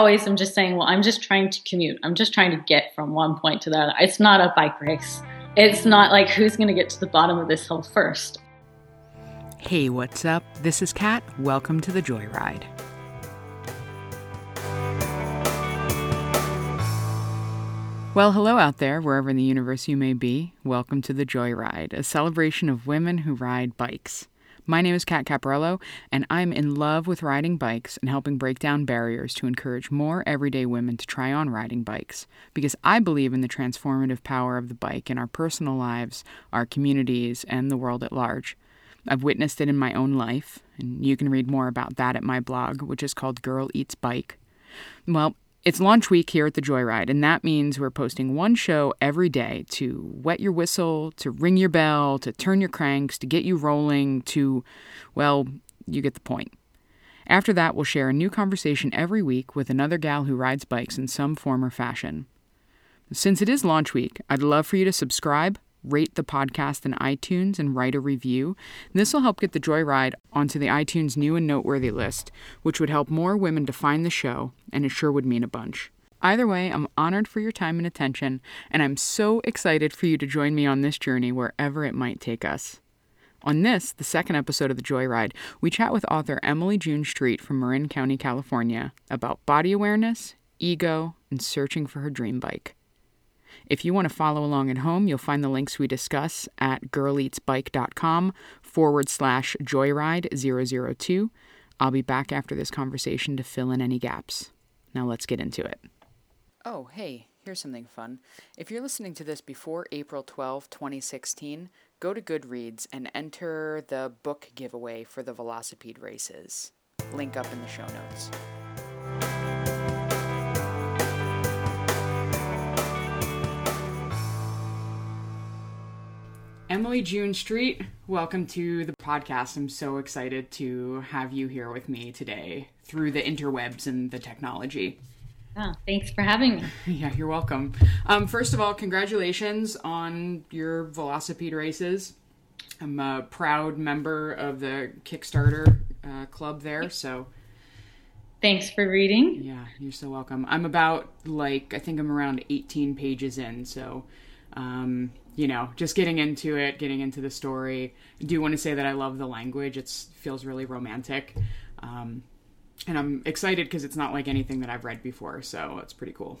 always am just saying, well, I'm just trying to commute. I'm just trying to get from one point to the other. It's not a bike race. It's not like who's going to get to the bottom of this hill first. Hey, what's up? This is Kat. Welcome to the Joyride. Well, hello out there, wherever in the universe you may be. Welcome to the Joyride, a celebration of women who ride bikes. My name is Kat Caparello, and I'm in love with riding bikes and helping break down barriers to encourage more everyday women to try on riding bikes because I believe in the transformative power of the bike in our personal lives, our communities, and the world at large. I've witnessed it in my own life, and you can read more about that at my blog, which is called Girl Eats Bike. Well, it's launch week here at the Joyride, and that means we're posting one show every day to wet your whistle, to ring your bell, to turn your cranks, to get you rolling, to, well, you get the point. After that, we'll share a new conversation every week with another gal who rides bikes in some form or fashion. Since it is launch week, I'd love for you to subscribe, rate the podcast in iTunes, and write a review. This will help get the Joyride onto the iTunes new and noteworthy list, which would help more women to find the show, and it sure would mean a bunch. Either way, I'm honored for your time and attention, and I'm so excited for you to join me on this journey wherever it might take us. On this, the second episode of The Joyride, we chat with author Emily June Street from Marin County, California, about body awareness, ego, and searching for her dream bike. If you want to follow along at home, you'll find the links we discuss at girleatsbike.com forward slash joyride 002. I'll be back after this conversation to fill in any gaps. Now let's get into it. Oh, hey, here's something fun. If you're listening to this before April 12, 2016, go to Goodreads and enter the book giveaway for the Velocipede races. Link up in the show notes. Emily June Street, welcome to the podcast. I'm so excited to have you here with me today through the interwebs and the technology. Oh, thanks for having me. Yeah, you're welcome. Um, first of all, congratulations on your Velocipede races. I'm a proud member of the Kickstarter uh, club there, so. Thanks for reading. Yeah, you're so welcome. I'm about like I think I'm around 18 pages in, so um, you know, just getting into it, getting into the story. I do want to say that I love the language. It feels really romantic. Um, and I'm excited because it's not like anything that I've read before. So it's pretty cool.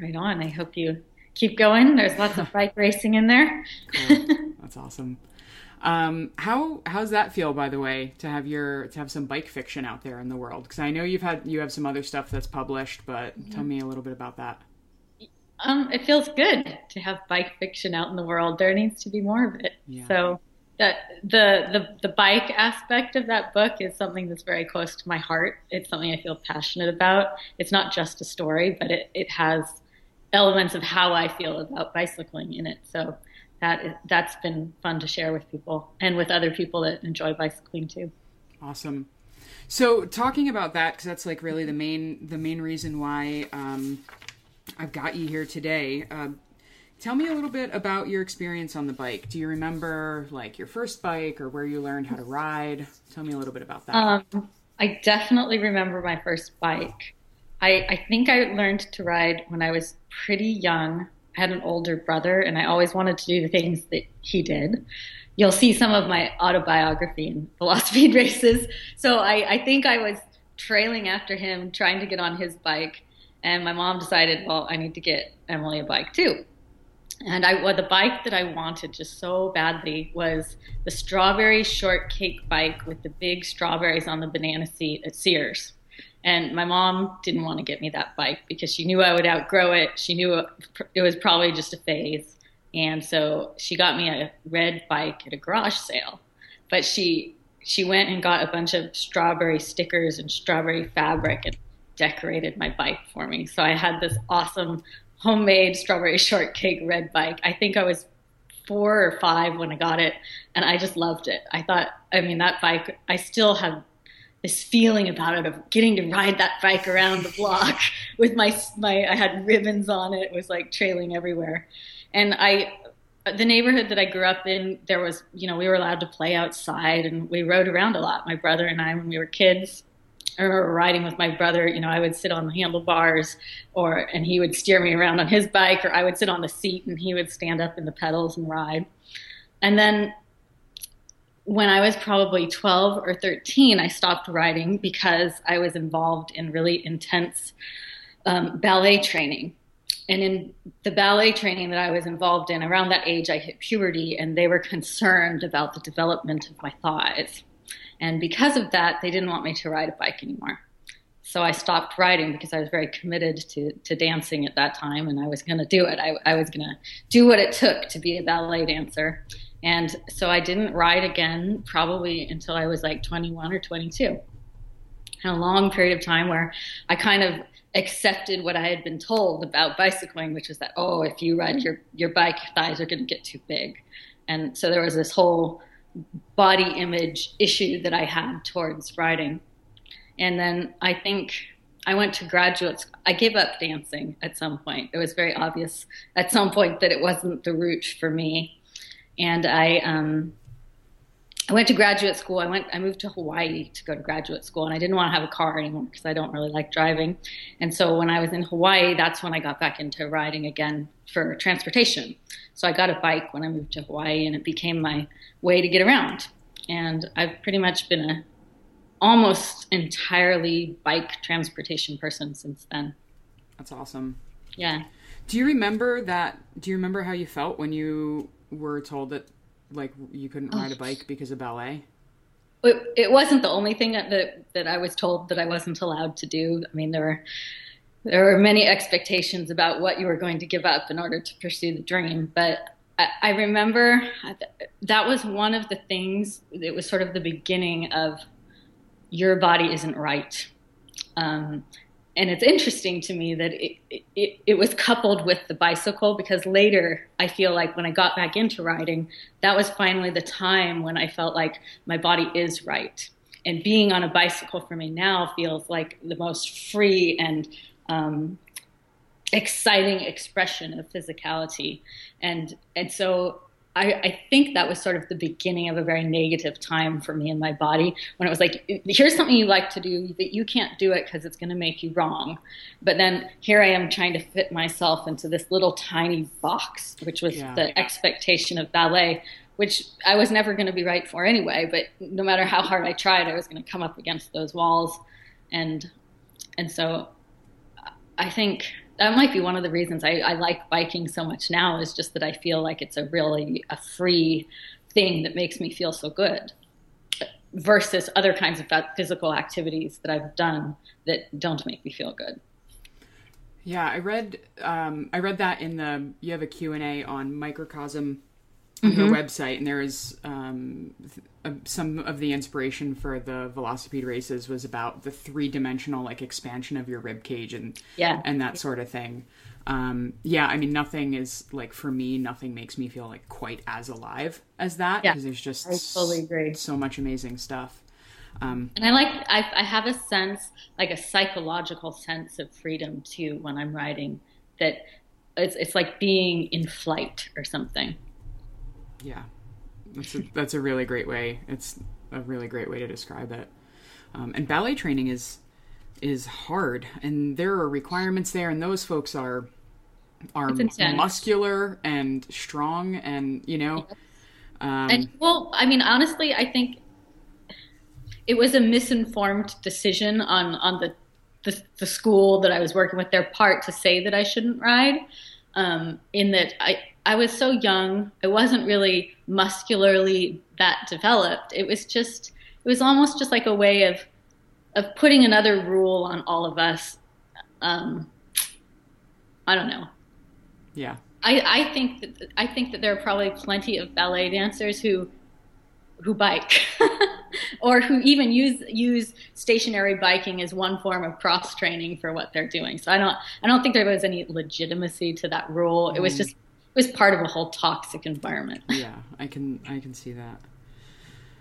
Right on. I hope you keep going. There's lots of bike racing in there. Cool. That's awesome. Um, how how's that feel, by the way, to have your to have some bike fiction out there in the world? Because I know you've had you have some other stuff that's published, but mm-hmm. tell me a little bit about that. Um, it feels good to have bike fiction out in the world. There needs to be more of it. Yeah. So that the, the the bike aspect of that book is something that's very close to my heart. It's something I feel passionate about. It's not just a story, but it, it has elements of how I feel about bicycling in it. So that that's been fun to share with people and with other people that enjoy bicycling too. Awesome. So talking about that, because that's like really the main the main reason why um, I've got you here today. Uh, tell me a little bit about your experience on the bike. Do you remember like your first bike or where you learned how to ride? Tell me a little bit about that. Um, I definitely remember my first bike. I, I think I learned to ride when I was pretty young. I had an older brother, and I always wanted to do the things that he did. You'll see some of my autobiography in Velocipede races. So I, I think I was trailing after him, trying to get on his bike and my mom decided, well, I need to get Emily a bike too. And I, well, the bike that I wanted just so badly was the strawberry shortcake bike with the big strawberries on the banana seat at Sears. And my mom didn't want to get me that bike because she knew I would outgrow it. She knew it was probably just a phase. And so she got me a red bike at a garage sale. But she she went and got a bunch of strawberry stickers and strawberry fabric and decorated my bike for me. So I had this awesome homemade strawberry shortcake red bike. I think I was four or five when I got it, and I just loved it. I thought, I mean, that bike, I still have this feeling about it of getting to ride that bike around the block with my my I had ribbons on it. It was like trailing everywhere. And I the neighborhood that I grew up in, there was, you know, we were allowed to play outside and we rode around a lot, my brother and I when we were kids I remember riding with my brother. You know, I would sit on the handlebars, or and he would steer me around on his bike, or I would sit on the seat and he would stand up in the pedals and ride. And then when I was probably 12 or 13, I stopped riding because I was involved in really intense um, ballet training. And in the ballet training that I was involved in, around that age, I hit puberty, and they were concerned about the development of my thighs. And because of that, they didn't want me to ride a bike anymore. So I stopped riding because I was very committed to, to dancing at that time, and I was going to do it. I, I was going to do what it took to be a ballet dancer. And so I didn't ride again probably until I was like 21 or 22. a long period of time where I kind of accepted what I had been told about bicycling, which was that, oh, if you ride your, your bike, your thighs are going to get too big. And so there was this whole body image issue that I had towards riding. And then I think I went to graduate school. I gave up dancing at some point. It was very obvious at some point that it wasn't the route for me and I um, I went to graduate school. I went I moved to Hawaii to go to graduate school, and I didn't want to have a car anymore because I don't really like driving. And so when I was in Hawaii, that's when I got back into riding again for transportation. So I got a bike when I moved to Hawaii, and it became my way to get around. And I've pretty much been a almost entirely bike transportation person since then. That's awesome. Yeah. Do you remember that? Do you remember how you felt when you were told that like you couldn't ride a bike because of ballet? It, it wasn't the only thing that, that that I was told that I wasn't allowed to do. I mean, there were there were many expectations about what you were going to give up in order to pursue the dream. But I, I remember that was one of the things. It was sort of the beginning of your body isn't right. Um, and it's interesting to me that it, it, it, was coupled with the bicycle because later I feel like when I got back into riding, that was finally the time when I felt like my body is right. And being on a bicycle for me now feels like the most free and um, exciting expression of physicality. And, and so I, I, think that was sort of the beginning of a very negative time for me and my body when it was like, here's something you like to do that you can't do it because it's going to make you wrong. But then here I am trying to fit myself into this little tiny box, which was yeah. the expectation of ballet, which I was never going to be right for anyway. But no matter how hard I tried, I was going to come up against those walls. And, and so I think that might be one of the reasons I, I, like biking so much now is just that I feel like it's a really a free thing that makes me feel so good versus other kinds of physical activities that I've done that don't make me feel good. Yeah, I read um, I read that in the you have a Q&A on microcosm on mm-hmm. their website and there is um, uh, some of the inspiration for the velocipede races was about the three-dimensional like expansion of your rib cage and yeah and that sort of thing um, yeah i mean nothing is like for me nothing makes me feel like quite as alive as that because yeah, there's just I totally agree. so much amazing stuff um, and I like I, I have a sense like a psychological sense of freedom too when I'm riding that it's it's like being in flight or something. Yeah, that's a, that's a really great way. It's a really great way to describe it. Um, and ballet training is is hard, and there are requirements there, and those folks are are muscular and strong, and you know. Um, and well, I mean, honestly, I think it was a misinformed decision on on the, the, the school that I was working with their part to say that I shouldn't ride. Um, in that I I was so young. I wasn't really muscularly that developed. It was just, it was almost just like a way of, of putting another rule on all of us. Um, I don't know. Yeah. I, I think that I think that there are probably plenty of ballet dancers who who bike or who even use use stationary biking as one form of cross training for what they're doing. So I don't I don't think there was any legitimacy to that rule. It was just it was part of a whole toxic environment. yeah, I can I can see that.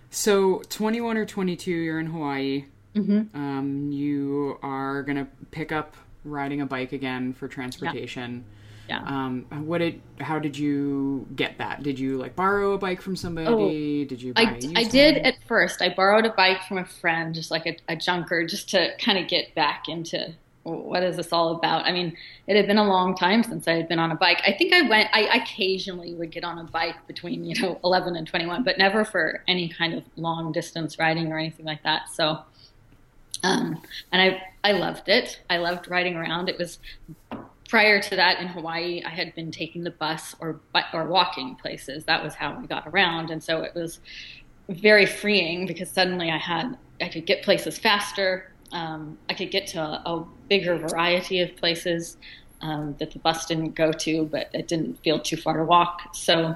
So, 21 or 22, you're in Hawaii. Mm-hmm. Um, you are gonna pick up riding a bike again for transportation. Yeah. Um, what did? How did you get that? Did you like borrow a bike from somebody? Oh, did you? I, I did at first. I borrowed a bike from a friend, just like a, a junker, just to kind of get back into what is this all about? I mean, it had been a long time since I had been on a bike. I think I went. I occasionally would get on a bike between you know 11 and 21, but never for any kind of long distance riding or anything like that. So. Um, and I, I loved it. I loved riding around. It was prior to that in Hawaii, I had been taking the bus or or walking places. That was how I got around, and so it was very freeing because suddenly I had I could get places faster. Um, I could get to a, a, bigger variety of places um, that the bus didn't go to, but it didn't feel too far to walk. So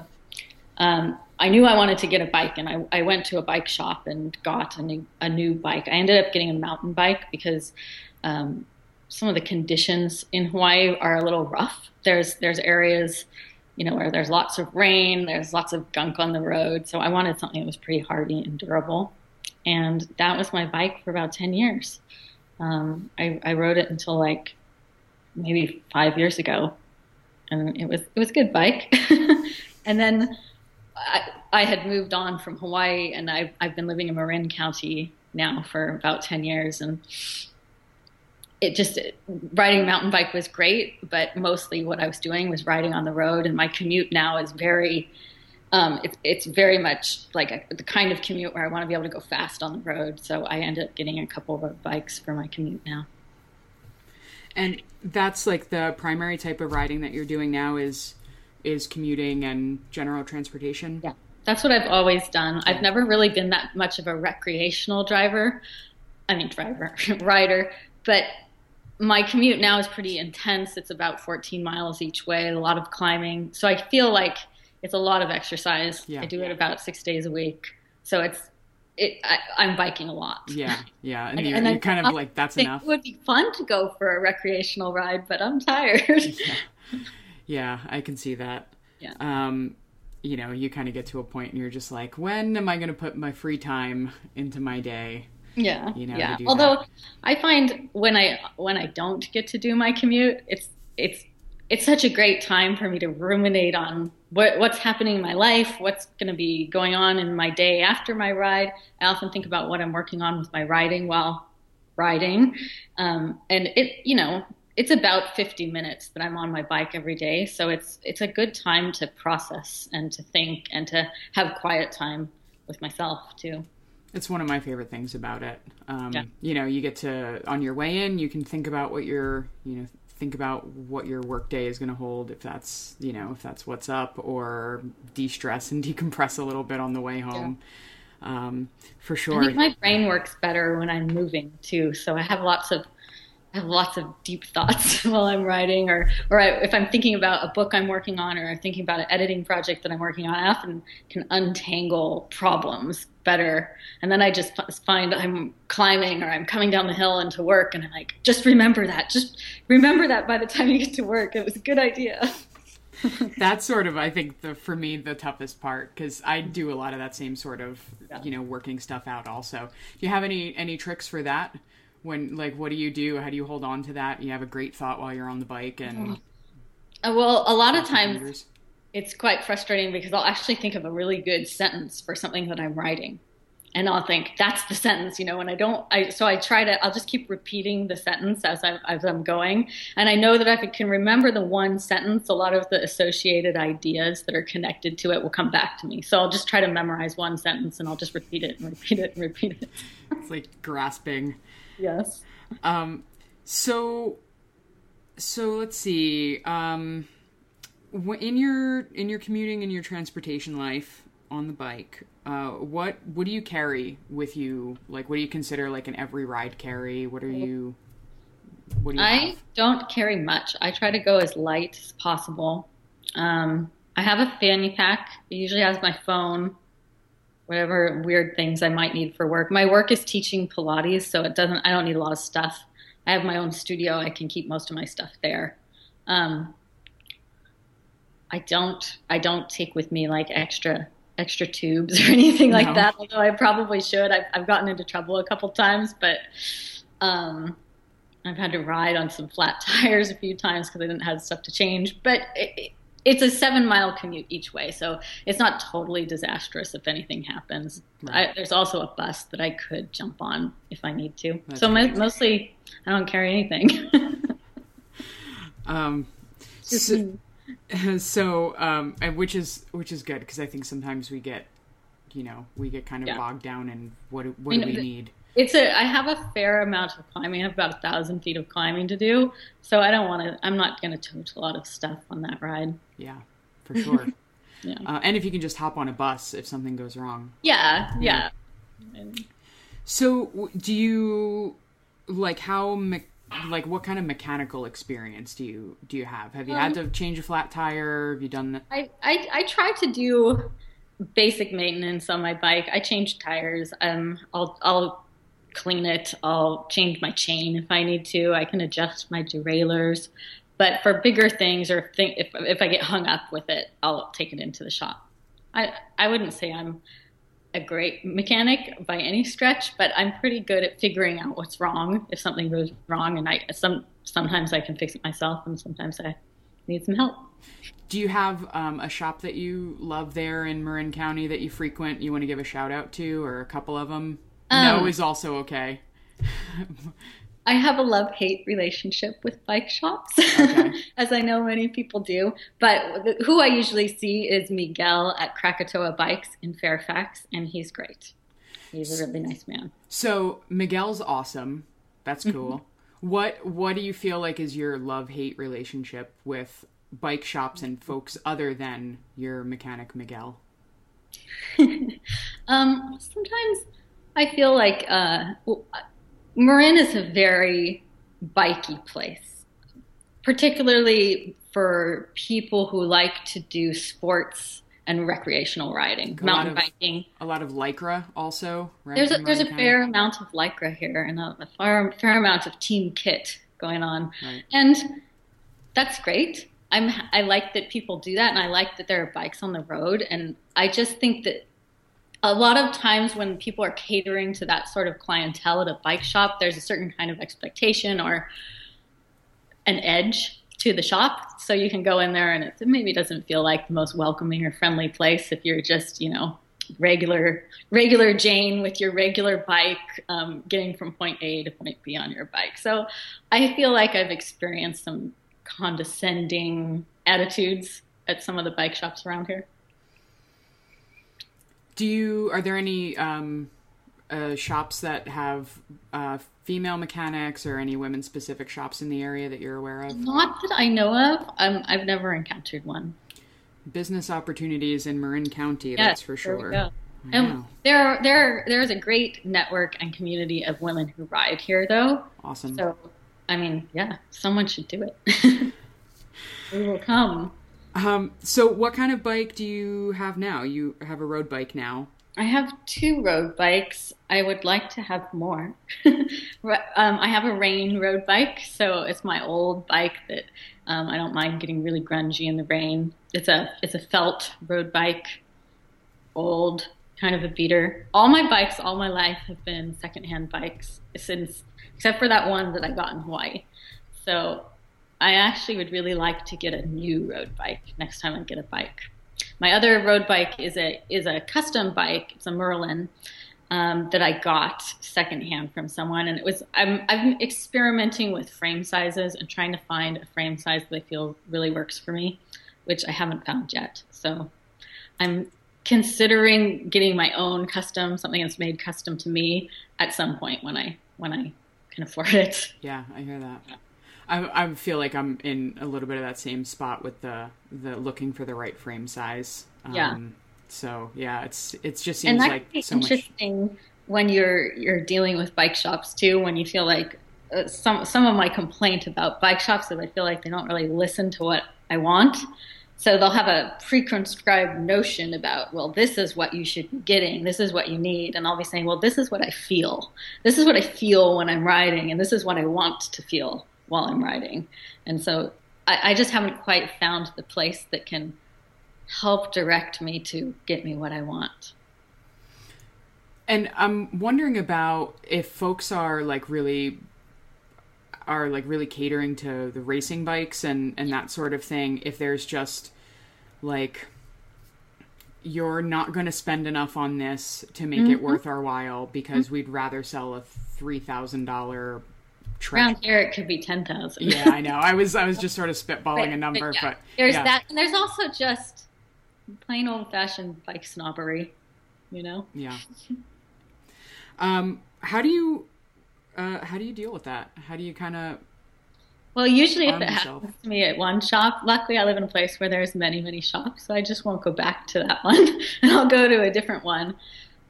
um, I knew I wanted to get a bike, and I, I went to a bike shop and got a new, a new bike. I ended up getting a mountain bike because um, some of the conditions in Hawaii are a little rough. There's there's areas, you know, where there's lots of rain, there's lots of gunk on the road. So I wanted something that was pretty hardy and durable, and that was my bike for about ten years. Um, I, I rode it until like maybe five years ago, and it was it was a good bike. and then I, I had moved on from Hawaii, and I've I've been living in Marin County now for about ten years, and it just riding mountain bike was great, but mostly what I was doing was riding on the road. And my commute now is very, um, it, it's very much like a, the kind of commute where I want to be able to go fast on the road. So I end up getting a couple of bikes for my commute now. And that's like the primary type of riding that you're doing now is is commuting and general transportation. Yeah, that's what I've always done. I've never really been that much of a recreational driver. I mean, driver, rider, but my commute now is pretty intense. It's about 14 miles each way, a lot of climbing. So I feel like it's a lot of exercise. Yeah. I do it about six days a week. So it's, it, I, am biking a lot. Yeah, yeah, and, and, and you're kind of like that's enough. It would be fun to go for a recreational ride, but I'm tired. yeah. yeah, I can see that. Yeah. Um, you know, you kind of get to a point and you're just like, when am I going to put my free time into my day? Yeah. You know, yeah. Although that. I find when I when I don't get to do my commute, it's it's it's such a great time for me to ruminate on what, what's happening in my life, what's going to be going on in my day after my ride. I often think about what I'm working on with my riding while riding, um, and it you know it's about 50 minutes that I'm on my bike every day, so it's it's a good time to process and to think and to have quiet time with myself too. It's one of my favorite things about it. Um, yeah. You know, you get to on your way in, you can think about what your you know think about what your workday is going to hold if that's you know if that's what's up or de-stress and decompress a little bit on the way home. Yeah. Um, for sure. I think my brain works better when I'm moving too, so I have lots of I have lots of deep thoughts while I'm writing, or or I, if I'm thinking about a book I'm working on, or I'm thinking about an editing project that I'm working on. I often can untangle problems better, and then I just find I'm climbing or I'm coming down the hill into work, and I'm like, just remember that, just remember that by the time you get to work, it was a good idea. That's sort of, I think, the for me the toughest part because I do a lot of that same sort of, yeah. you know, working stuff out. Also, do you have any any tricks for that? When like what do you do how do you hold on to that you have a great thought while you're on the bike and uh, well a lot of times it's quite frustrating because i'll actually think of a really good sentence for something that i'm writing and I'll think that's the sentence, you know, and I don't, I, so I try to, I'll just keep repeating the sentence as, I, as I'm going. And I know that if I can remember the one sentence, a lot of the associated ideas that are connected to it will come back to me. So I'll just try to memorize one sentence and I'll just repeat it and repeat it and repeat it. it's like grasping Yes. Um, so, so let's see. Um, in your in your commuting and your transportation life on the bike, uh, what what do you carry with you? Like, what do you consider like an every ride carry? What are you? What do you? I have? don't carry much. I try to go as light as possible. Um, I have a fanny pack. It usually has my phone, whatever weird things I might need for work. My work is teaching Pilates, so it doesn't. I don't need a lot of stuff. I have my own studio. I can keep most of my stuff there. Um, I don't. I don't take with me like extra extra tubes or anything like no. that. Although I probably should. I've, I've gotten into trouble a couple times, but um, I've had to ride on some flat tires a few times because I didn't have stuff to change. But it, it's a seven mile commute each way, so it's not totally disastrous if anything happens. Right. I, there's also a bus that I could jump on if I need to. That's so my, mostly, I don't carry anything. um, so, so um, which is which is good because I think sometimes we get, you know, we get kind of yeah. bogged down in what what I do we need it's a i have a fair amount of climbing i have about a thousand feet of climbing to do. So i don't want to i'm not going to tote a lot of stuff on that ride. Yeah for sure. Yeah. Uh, and if you can just hop on a bus if something goes wrong. Yeah yeah, yeah. so do you like how me- like what kind of mechanical experience do you do you have? Have you um, had to change a flat tire? Have you done that I, I i try to do basic maintenance on my bike. I change tires. Um i'll i'll clean it. I'll change my chain if I need to. I can adjust my derailleurs. But for bigger things or think, if, if I get hung up with it, I'll take it into the shop. I, I wouldn't say I'm a great mechanic by any stretch, but I'm pretty good at figuring out what's wrong if something goes wrong. And I some sometimes I can fix it myself, and sometimes I need some help. Do you have um, a shop that you love there in Marin County that you frequent? You want to give a shout out to, or a couple of them? Um, no is also okay. I have a love hate relationship with bike shops, okay. as I know many people do. But who I usually see is Miguel at Krakatoa Bikes in Fairfax, and he's great. He's a really nice man. So Miguel's awesome. That's mm-hmm. cool. Mm-hmm. What What do you feel like is your love hate relationship with bike shops and folks other than your mechanic Miguel? um, sometimes I feel like uh, Marin is a very bikey place, particularly for people who like to do sports and recreational riding, a mountain of, biking. A lot of lycra also. Right, there's a, there's a fair amount of lycra here and a, a fair, fair amount of team kit going on, right. and that's great. I'm I like that people do that, and I like that there are bikes on the road, and I just think that a lot of times when people are catering to that sort of clientele at a bike shop, there's a certain kind of expectation or an edge to the shop. So you can go in there and it maybe doesn't feel like the most welcoming or friendly place if you're just, you know, regular regular Jane with your regular bike, um, getting from point A to point B on your bike. So I feel like I've experienced some condescending attitudes at some of the bike shops around here. Do you? Are there any um, uh, shops that have uh, female mechanics or any women specific shops in the area that you're aware of? Not that I know of. Um, I've never encountered one. Business opportunities in Marin County, yes, that's for sure. And there, there, there is a great network and community of women who ride here, though. Awesome. So, I mean, yeah, someone should do it. we will come. Um, so, what kind of bike do you have now? You have a road bike now. I have two road bikes. I would like to have more. um, I have a rain road bike, so it's my old bike that um, I don't mind getting really grungy in the rain. It's a it's a felt road bike, old, kind of a beater. All my bikes, all my life, have been secondhand bikes since, except for that one that I got in Hawaii. So I actually would really like to get a new road bike next time I get a bike. My other road bike is a is a custom bike. It's a Merlin um, that I got secondhand from someone, and it was I'm I'm experimenting with frame sizes and trying to find a frame size that I feel really works for me, which I haven't found yet. So I'm considering getting my own custom, something that's made custom to me at some point when I when I can afford it. Yeah, I hear that. Yeah. I, I feel like I'm in a little bit of that same spot with the the looking for the right frame size. Um, yeah. So yeah, it's it's just seems like so interesting much... when you're you're dealing with bike shops too. When you feel like uh, some some of my complaint about bike shops is I feel like they don't really listen to what I want. So they'll have a pre-conscribed notion about, well, this is what you should be getting, this is what you need, and I'll be saying, well, this is what I feel, this is what I feel when I'm riding, and this is what I want to feel while I'm writing. And so I, I just haven't quite found the place that can help direct me to get me what I want. And I'm wondering about if folks are like really are like really catering to the racing bikes and and that sort of thing if there's just like you're not going to spend enough on this to make mm-hmm. it worth our while because mm-hmm. we'd rather sell a $3000 Around here, it could be ten thousand. yeah, I know. I was I was just sort of spitballing but, a number, but, yeah. but there's yeah. that, and there's also just plain old fashioned bike snobbery, you know. Yeah. um, how do you uh, how do you deal with that? How do you kind of well, usually if it yourself. happens to me at one shop, luckily I live in a place where there's many, many shops, so I just won't go back to that one, and I'll go to a different one.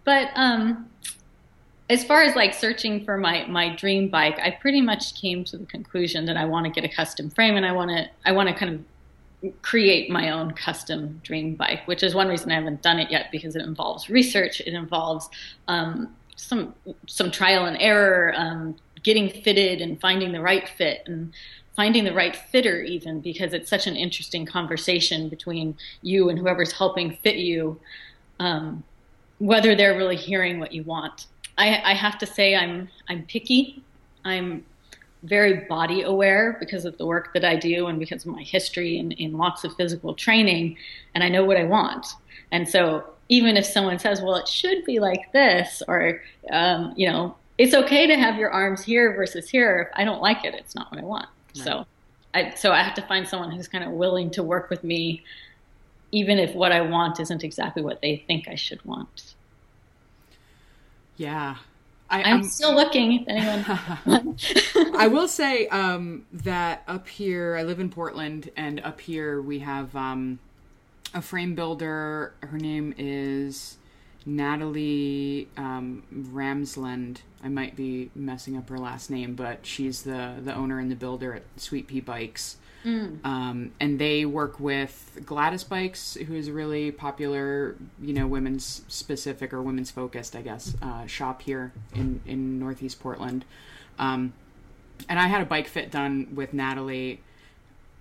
But um, as far as like searching for my my dream bike, I pretty much came to the conclusion that I want to get a custom frame and I want to I want to kind of create my own custom dream bike, which is one reason I haven't done it yet because it involves research. It involves um, some some trial and error, um, getting fitted and finding the right fit and finding the right fitter even because it's such an interesting conversation between you and whoever's helping fit you um, whether they're really hearing what you want I, I have to say i'm i'm picky i'm very body aware because of the work that i do and because of my history in, in lots of physical training and i know what i want and so even if someone says well it should be like this or um, you know it's okay to have your arms here versus here if i don't like it it's not what i want Right. So, I so I have to find someone who's kind of willing to work with me, even if what I want isn't exactly what they think I should want. Yeah. I, am still looking. If anyone, I will say um, that up here, I live in Portland, and up here we have um, a frame builder. Her name is Natalie um, Ramsland. I might be messing up her last name, but she's the the owner and the builder at Sweetpea Bikes. Mm. Um, and they work with Gladys Bikes, who is a really popular, you know, women's specific or women's focused, I guess, uh, shop here in in Northeast Portland. Um, and I had a bike fit done with Natalie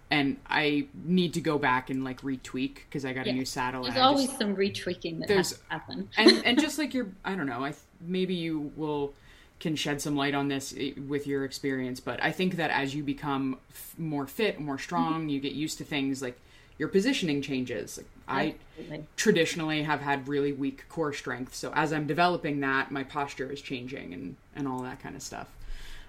and I need to go back and like retweak because I got yeah. a new saddle. There's always just, some retweaking that has to happen. and and just like your, I don't know, I maybe you will can shed some light on this eh, with your experience, but I think that as you become f- more fit, more strong, mm-hmm. you get used to things like your positioning changes. Like I traditionally have had really weak core strength, so as I'm developing that, my posture is changing and and all that kind of stuff.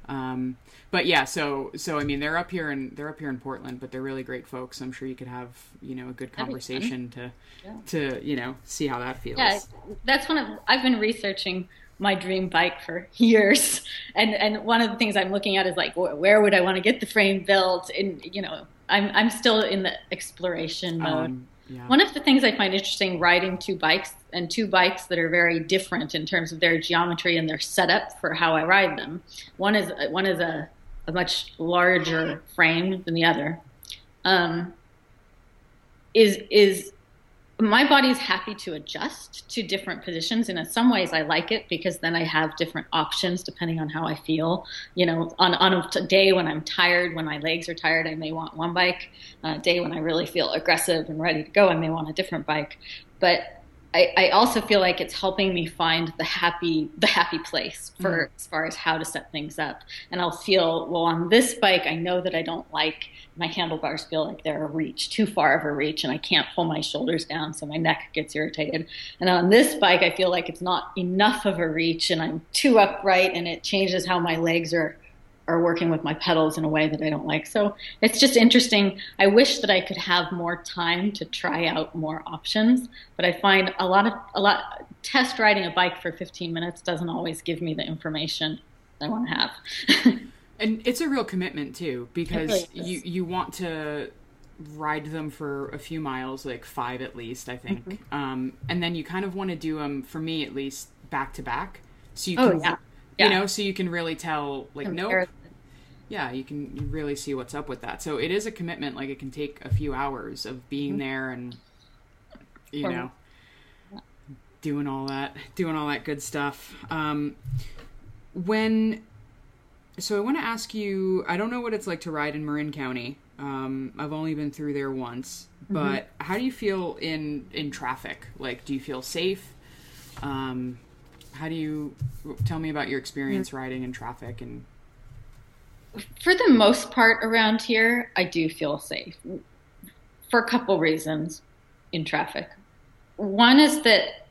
Um, but yeah, so so I mean they're up here and they're up here in Portland, but they're really great folks. I'm sure you could have you know a good conversation to yeah. to you know see how that feels. Yeah, that's one of I've been researching my dream bike for years, and and one of the things I'm looking at is like where would I want to get the frame built, and you know I'm I'm still in the exploration mode. Um, yeah. One of the things I find interesting riding two bikes and two bikes that are very different in terms of their geometry and their setup for how I ride them. One is one is a, a much larger frame than the other. Um, is is my body's happy to adjust to different positions. And in some ways i like it because then i have different options depending on how i feel. You know on, on a day when i'm tired when my legs are tired i may want one bike. A day when i really feel aggressive and ready to go i may want a different bike. But I, I, also feel like it's helping me find the happy the happy place for mm. as far as how to set things up. And I'll feel well on this bike. I know that I don't like my handlebars feel like they're a reach too far of a reach, and I can't pull my shoulders down, so my neck gets irritated. And on this bike, I feel like it's not enough of a reach, and I'm too upright, and it changes how my legs are are working with my pedals in a way that I don't like. So it's just interesting. I wish that I could have more time to try out more options, but I find a lot of a lot test riding a bike for 15 minutes doesn't always give me the information I want to have. and it's a real commitment too because really you you want to ride them for a few miles, like five at least, I think. Mm-hmm. Um, and then you kind of want to do them, for me at least, back to back. So you oh, can. Yeah. you know, so you can really tell, like, no, nope, yeah, you can really see what's up with that. So it is a commitment. Like it can take a few hours of being mm-hmm. there and you know doing all that, doing all that good stuff. Um, when so I want to ask you. I don't know what it's like to ride in Marin County. Um, I've only been through there once, mm-hmm. but mm-hmm. how do you feel in in traffic? Like, do you feel safe? Um, how do you tell me about your experience riding in traffic and for the most part around here, I do feel safe for a couple reasons in traffic. One is that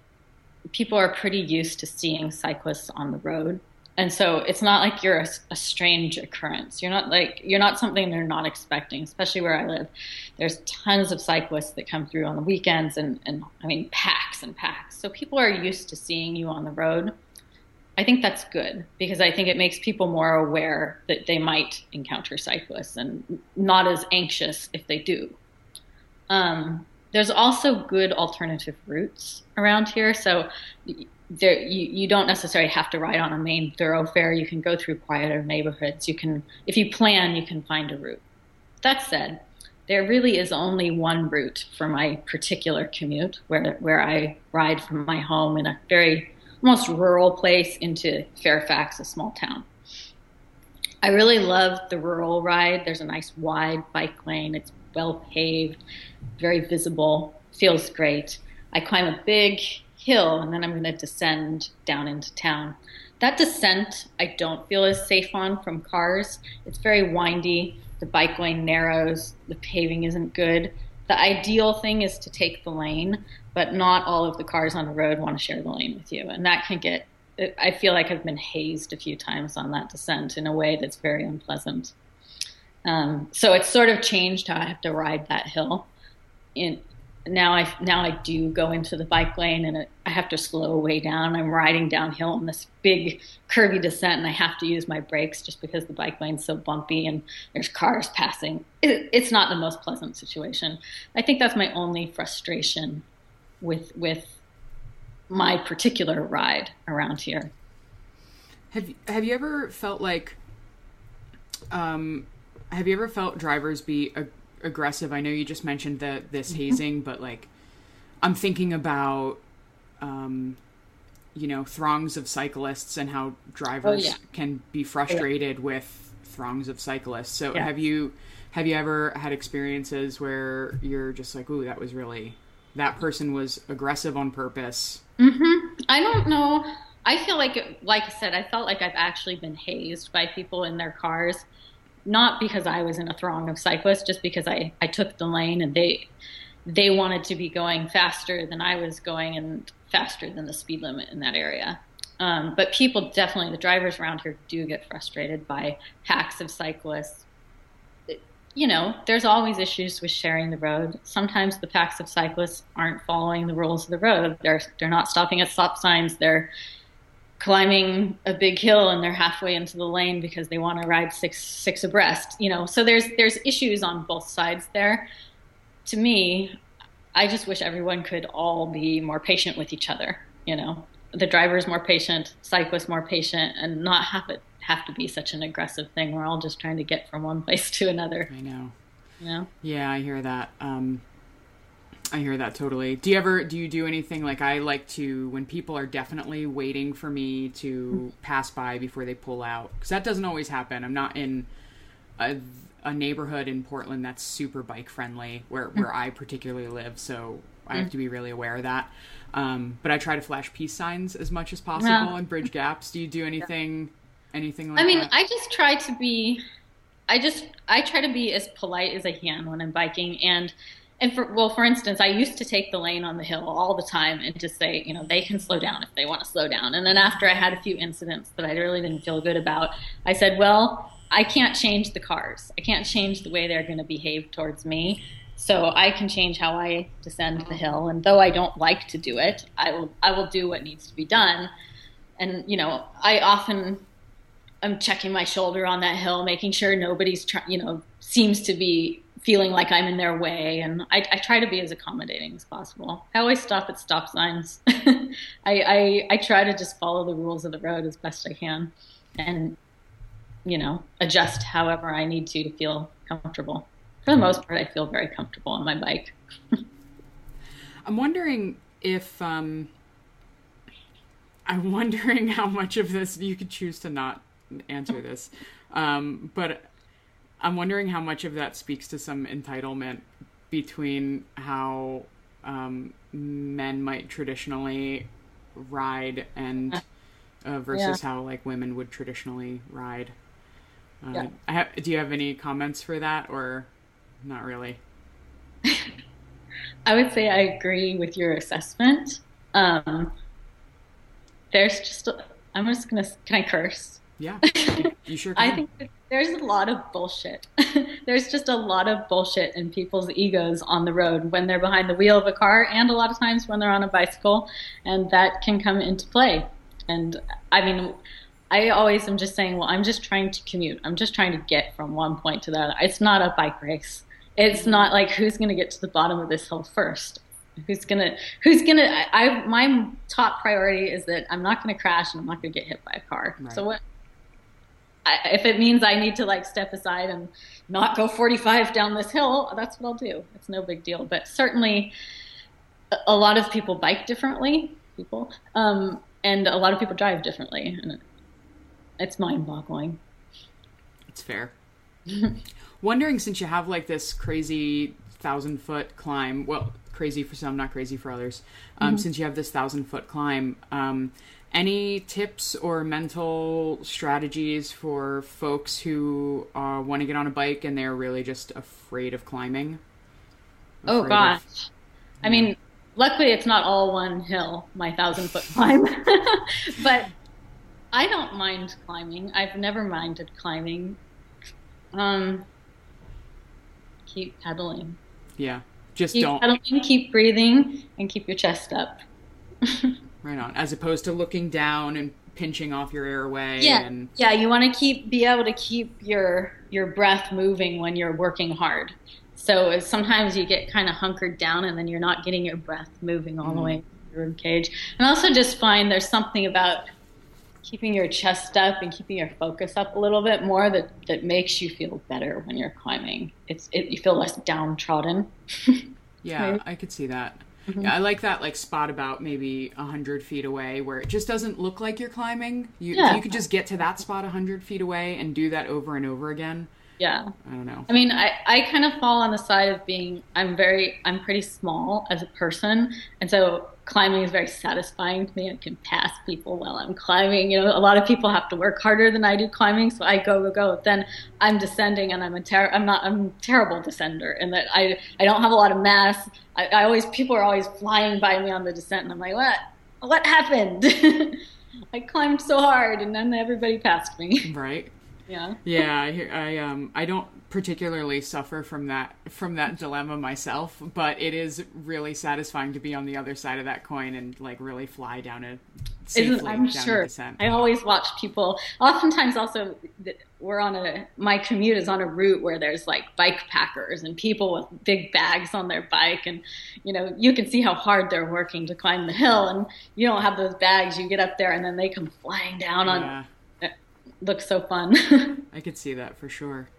people are pretty used to seeing cyclists on the road. And so it's not like you're a, a, strange occurrence. You're not like you're not something they're not expecting, especially where I live. There's tons of cyclists that come through on the weekends and, and I mean packs and packs. So people are used to seeing you on the road. I think that's good because I think it makes people more aware that they might encounter cyclists and not as anxious if they do. Um, there's also good alternative routes around here, so there you, you don't necessarily have to ride on a main thoroughfare. You can go through quieter neighborhoods. You can, if you plan, you can find a route. That said, there really is only one route for my particular commute, where where I ride from my home in a very almost rural place into Fairfax, a small town. I really love the rural ride. There's a nice wide bike lane. It's well paved, very visible, feels great. I climb a big hill and then I'm going to descend down into town. That descent I don't feel as safe on from cars. It's very windy. The bike lane narrows. The paving isn't good. The ideal thing is to take the lane, but not all of the cars on the road want to share the lane with you. And that can get, I feel like I've been hazed a few times on that descent in a way that's very unpleasant. Um, so it's sort of changed how I have to ride that hill. In, now I now I do go into the bike lane and it, I have to slow way down. I'm riding downhill on this big curvy descent and I have to use my brakes just because the bike lane's so bumpy and there's cars passing. It, it's not the most pleasant situation. I think that's my only frustration with with my particular ride around here. Have Have you ever felt like, um, have you ever felt drivers be ag- aggressive? I know you just mentioned the this mm-hmm. hazing, but like, I'm thinking about, um, you know, throngs of cyclists and how drivers oh, yeah. can be frustrated yeah. with throngs of cyclists. So yeah. have you have you ever had experiences where you're just like, ooh, that was really that person was aggressive on purpose. Mm-hmm. I don't know. I feel like, like I said, I felt like I've actually been hazed by people in their cars, not because I was in a throng of cyclists, just because I, I took the lane and they they wanted to be going faster than I was going and faster than the speed limit in that area. Um, but people definitely, the drivers around here do get frustrated by packs of cyclists you know, there's always issues with sharing the road. Sometimes the packs of cyclists aren't following the rules of the road. They're they're not stopping at stop signs. They're climbing a big hill and they're halfway into the lane because they want to ride six six abreast. You know, so there's there's issues on both sides there. To me, I just wish everyone could all be more patient with each other. You know, the driver's more patient, cyclists more patient, and not have it have to be such an aggressive thing. We're all just trying to get from one place to another. I know. Yeah. Yeah, I hear that. Um, I hear that totally. Do you ever do you do anything like I like to when people are definitely waiting for me to pass by before they pull out because that doesn't always happen. I'm not in a, a neighborhood in Portland that's super bike friendly where where I particularly live, so I have to be really aware of that. Um, but I try to flash peace signs as much as possible yeah. and bridge gaps. Do you do anything anything like I mean, that? I just try to be I just I try to be as polite as I can when I'm biking. And and for well for instance I used to take the lane on the hill all the time and just say you know they can slow down if they want to slow down. And then after I had a few incidents that I really didn't feel good about I said well I can't change the cars. I can't change the way they're going to behave towards me. So I can change how I descend the hill. And though I don't like to do it I will I will do what needs to be done. And you know I often I'm checking my shoulder on that hill, making sure nobody's trying, you know, seems to be feeling like I'm in their way. And I, I, try to be as accommodating as possible. I always stop at stop signs. I, I, I try to just follow the rules of the road as best I can and, you know, adjust however I need to to feel comfortable. For the most part, I feel very comfortable on my bike. I'm wondering if, um, I'm wondering how much of this you could choose to not answer this. Um, but I'm wondering how much of that speaks to some entitlement between how um, men might traditionally ride and uh, versus yeah. how like women would traditionally ride. Uh, yeah. Have, do you have any comments for that, or not really? I would say I agree with your assessment. Um, there's just, i am just gonna, can I curse? Yeah, you sure can. I think there's a lot of bullshit. there's just a lot of bullshit in people's egos on the road when they're behind the wheel of a car and a lot of times when they're on a bicycle, and that can come into play. And I mean, I always am just saying, well, I'm just trying to commute. I'm just trying to get from one point to the other. It's not a bike race. It's not like who's going to get to the bottom of this hill first. Who's gonna? Who's gonna? I, I my top priority is that I'm not going to crash and I'm not going to get hit by a car. Right. So what? I, if it means I need to like step aside and not go 45 down this hill, that's what I'll do. It's no big deal. But certainly, a lot of people bike differently. People, um, and a lot of people drive differently, and it's mind-boggling. It's fair. Wondering since you have like this crazy thousand foot climb. Well, crazy for some, not crazy for others. Um, mm-hmm. Since you have this thousand foot climb, um, any tips or mental strategies for folks who uh, want to get on a bike and they're really just afraid of climbing? Oh, afraid oh gosh, of, I mean, luckily it's not all one hill, my thousand foot climb, but I don't mind climbing. I've never minded climbing. Um, keep pedaling. Yeah, just keep don't. Pedaling, keep breathing, and keep your chest up. right on. As opposed to looking down and pinching off your airway. Yeah, and... yeah. You want to keep be able to keep your your breath moving when you're working hard. So sometimes you get kind of hunkered down, and then you're not getting your breath moving all mm. the way through your rib cage. And also just find there's something about keeping your chest up and keeping your focus up a little bit more that, that makes you feel better when you're climbing. It's it, you feel less downtrodden. yeah. I could see that. Mm-hmm. Yeah, I like that like spot about maybe a hundred feet away where it just doesn't look like you're climbing. You yeah. you could just get to that spot a hundred feet away and do that over and over again. Yeah. I don't know. I mean, I, I kind of fall on the side of being, I'm very, I'm pretty small as a person. And so climbing is very satisfying to me. I can pass people while I'm climbing. You know, a lot of people have to work harder than I do climbing. So I go, go, go. Then I'm descending and I'm a ter- I'm not, I'm a terrible descender in that I, I don't have a lot of mass. I, I always, people are always flying by me on the descent. And I'm like, what, what happened? I climbed so hard and then everybody passed me. Right. Yeah. Yeah, I I um I don't particularly suffer from that from that dilemma myself, but it is really satisfying to be on the other side of that coin and like really fly down a safely I'm down sure. descent. I always watch people. Oftentimes, also we're on a my commute is on a route where there's like bike packers and people with big bags on their bike, and you know you can see how hard they're working to climb the hill, and you don't have those bags. You get up there, and then they come flying down on. Looks so fun. I could see that for sure.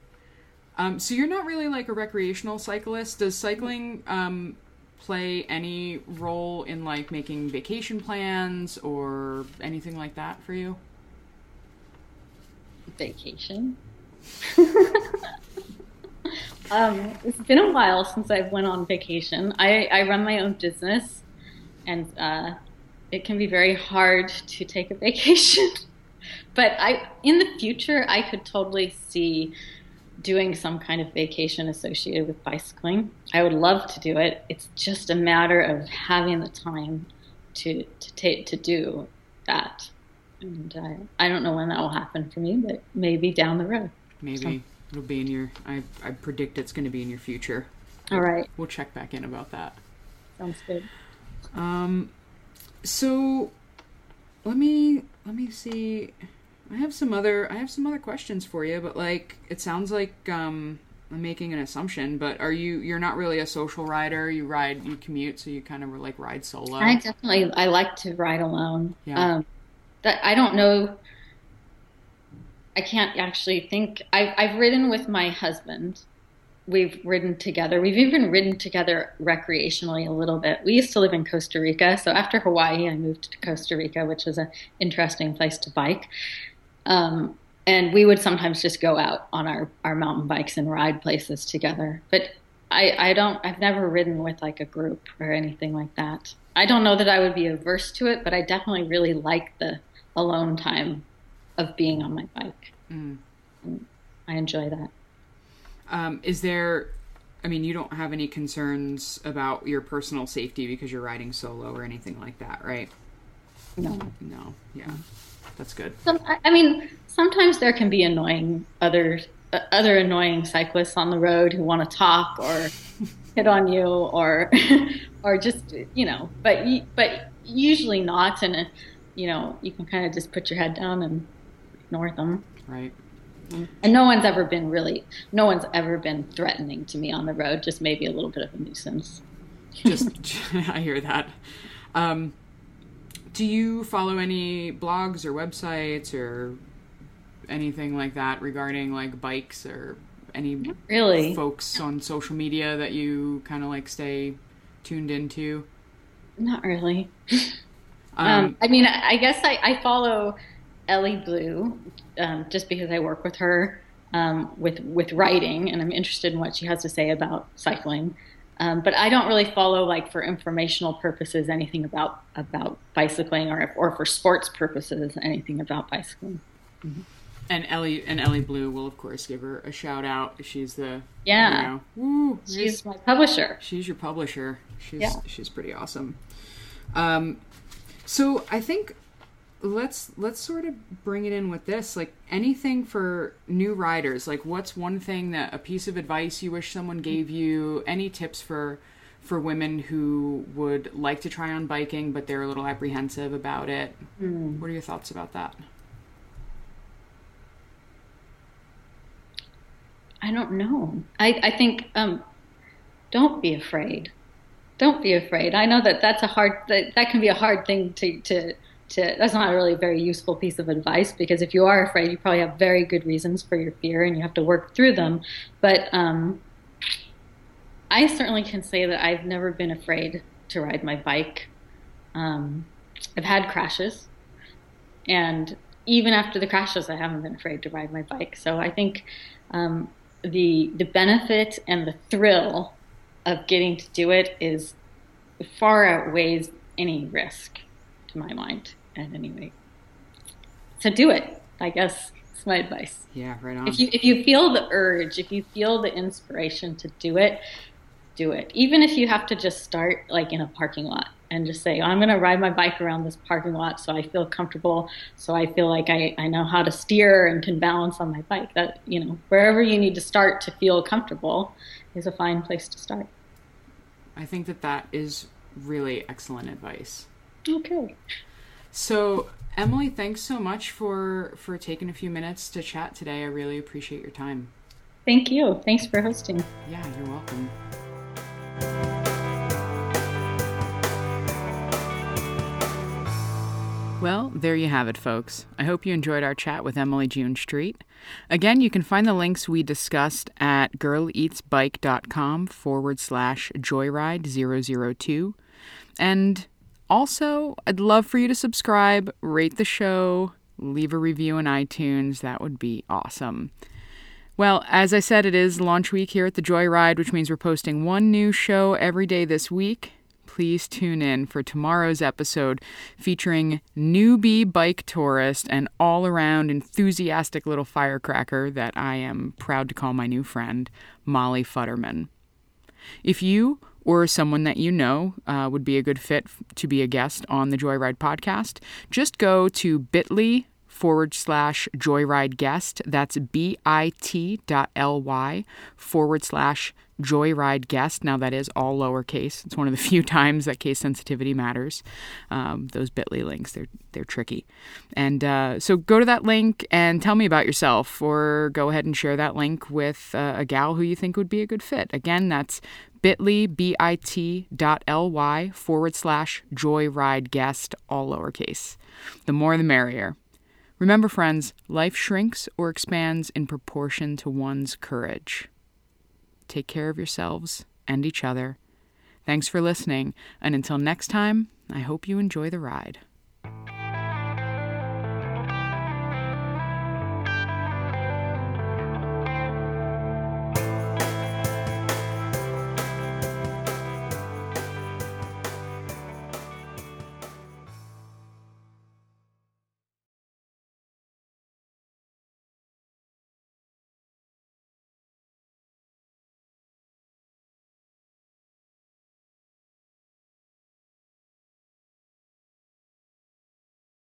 Um, so you're not really like a recreational cyclist. Does cycling um, play any role in like making vacation plans or anything like that for you? Vacation. um, it's been a while since I've went on vacation. I, I run my own business, and uh, it can be very hard to take a vacation but I, in the future, I could totally see doing some kind of vacation associated with bicycling. I would love to do it. It's just a matter of having the time to to take to do that. And uh, I don't know when that will happen for me, but maybe down the road. Maybe so. it'll be in your. I I predict it's going to be in your future. All right. We'll check back in about that. Sounds good. Um, so let me let me see. I have some other I have some other questions for you, but like it sounds like um I'm making an assumption, but are you you're not really a social rider? You ride you commute, so you kind of like ride solo. I definitely I like to ride alone. Yeah. Um, that I don't know. I can't actually think. I've I've ridden with my husband. We've ridden together. We've even ridden together recreationally a little bit. We used to live in Costa Rica, so after Hawaii, I moved to Costa Rica, which was an interesting place to bike. Um, and we would sometimes just go out on our, our mountain bikes and ride places together. But I, I don't, I've never ridden with like a group or anything like that. I don't know that I would be averse to it, but I definitely really like the alone time of being on my bike. Mm. I enjoy that. Um, is there? I mean, you don't have any concerns about your personal safety because you're riding solo or anything like that, right? No. No. Yeah, that's good. Some, I I mean, sometimes there can be annoying other uh, other annoying cyclists on the road who want to talk or hit on you or or just you know, but but usually not, and you know, you can kind of just put your head down and ignore them. Right. And no one's ever been really, no one's ever been threatening to me on the road. Just maybe a little bit of a nuisance. Just, I hear that. Um, do you follow any blogs or websites or anything like that regarding like bikes or any Really, folks on social media that you kind of like stay tuned into? not really. Um, Um, I mean, I I guess I, I follow Elly Blue um, just because I work with her um, with with writing, and I'm interested in what she has to say about cycling. Um, but I don't really follow like for informational purposes anything about about bicycling, or or for sports purposes anything about bicycling. and Elly and Elly Blue will of course give her a shout out. She's the Yeah. you know, woo, She's my publisher. she's your publisher. She's Yeah. she's pretty awesome. Um, so I think let's let's sort of bring it in with this. Like anything for new riders. Like what's one thing that a piece of advice you wish someone gave you? Any tips for for women who would like to try on biking but they're a little apprehensive about it? Hmm. What are your thoughts about that? I don't know. I, I think um, don't be afraid. Don't be afraid. I know that that's a hard that, that can be a hard thing to, to to that's not really a very useful piece of advice because if you are afraid, you probably have very good reasons for your fear and you have to work through them. But um, I certainly can say that I've never been afraid to ride my bike. Um, I've had crashes, and even after the crashes, I haven't been afraid to ride my bike. So I think um, the the benefit and the thrill of getting to do it is far outweighs any risk, to my mind, at any rate. So do it. I guess is my advice. Yeah, right on. If you if you feel the urge, if you feel the inspiration to do it, do it. Even if you have to just start like in a parking lot and just say, oh, I'm going to ride my bike around this parking lot so I feel comfortable, so I feel like I, I know how to steer and can balance on my bike. That, you know, wherever you need to start to feel comfortable is a fine place to start. I think that that is really excellent advice. Okay. So, Emily, thanks so much for for taking a few minutes to chat today. I really appreciate your time. Thank you. Thanks for hosting. Yeah, you're welcome. Well, there you have it, folks. I hope you enjoyed our chat with Emily June Street. Again, you can find the links we discussed at girleatsbike.com forward slash joyride002. And also, I'd love for you to subscribe, rate the show, leave a review on iTunes. That would be awesome. Well, as I said, it is launch week here at the Joyride, which means we're posting one new show every day this week. Please tune in for tomorrow's episode featuring newbie bike tourist and all around enthusiastic little firecracker that I am proud to call my new friend, Molly Futterman. If you or someone that you know uh, would be a good fit to be a guest on the Joyride podcast, just go to bit.ly forward slash joyride guest. That's bit.ly forward slash joyride guest. Now, that is all lowercase. It's one of the few times that case sensitivity matters. Um, those bit.ly links, they're, they're tricky. And uh, so go to that link and tell me about yourself, or go ahead and share that link with uh, a gal who you think would be a good fit. Again, that's bit.ly, bit.ly forward slash joyride guest, all lowercase. The more the merrier. Remember, friends, life shrinks or expands in proportion to one's courage. Take care of yourselves and each other. Thanks for listening, and until next time, I hope you enjoy the ride.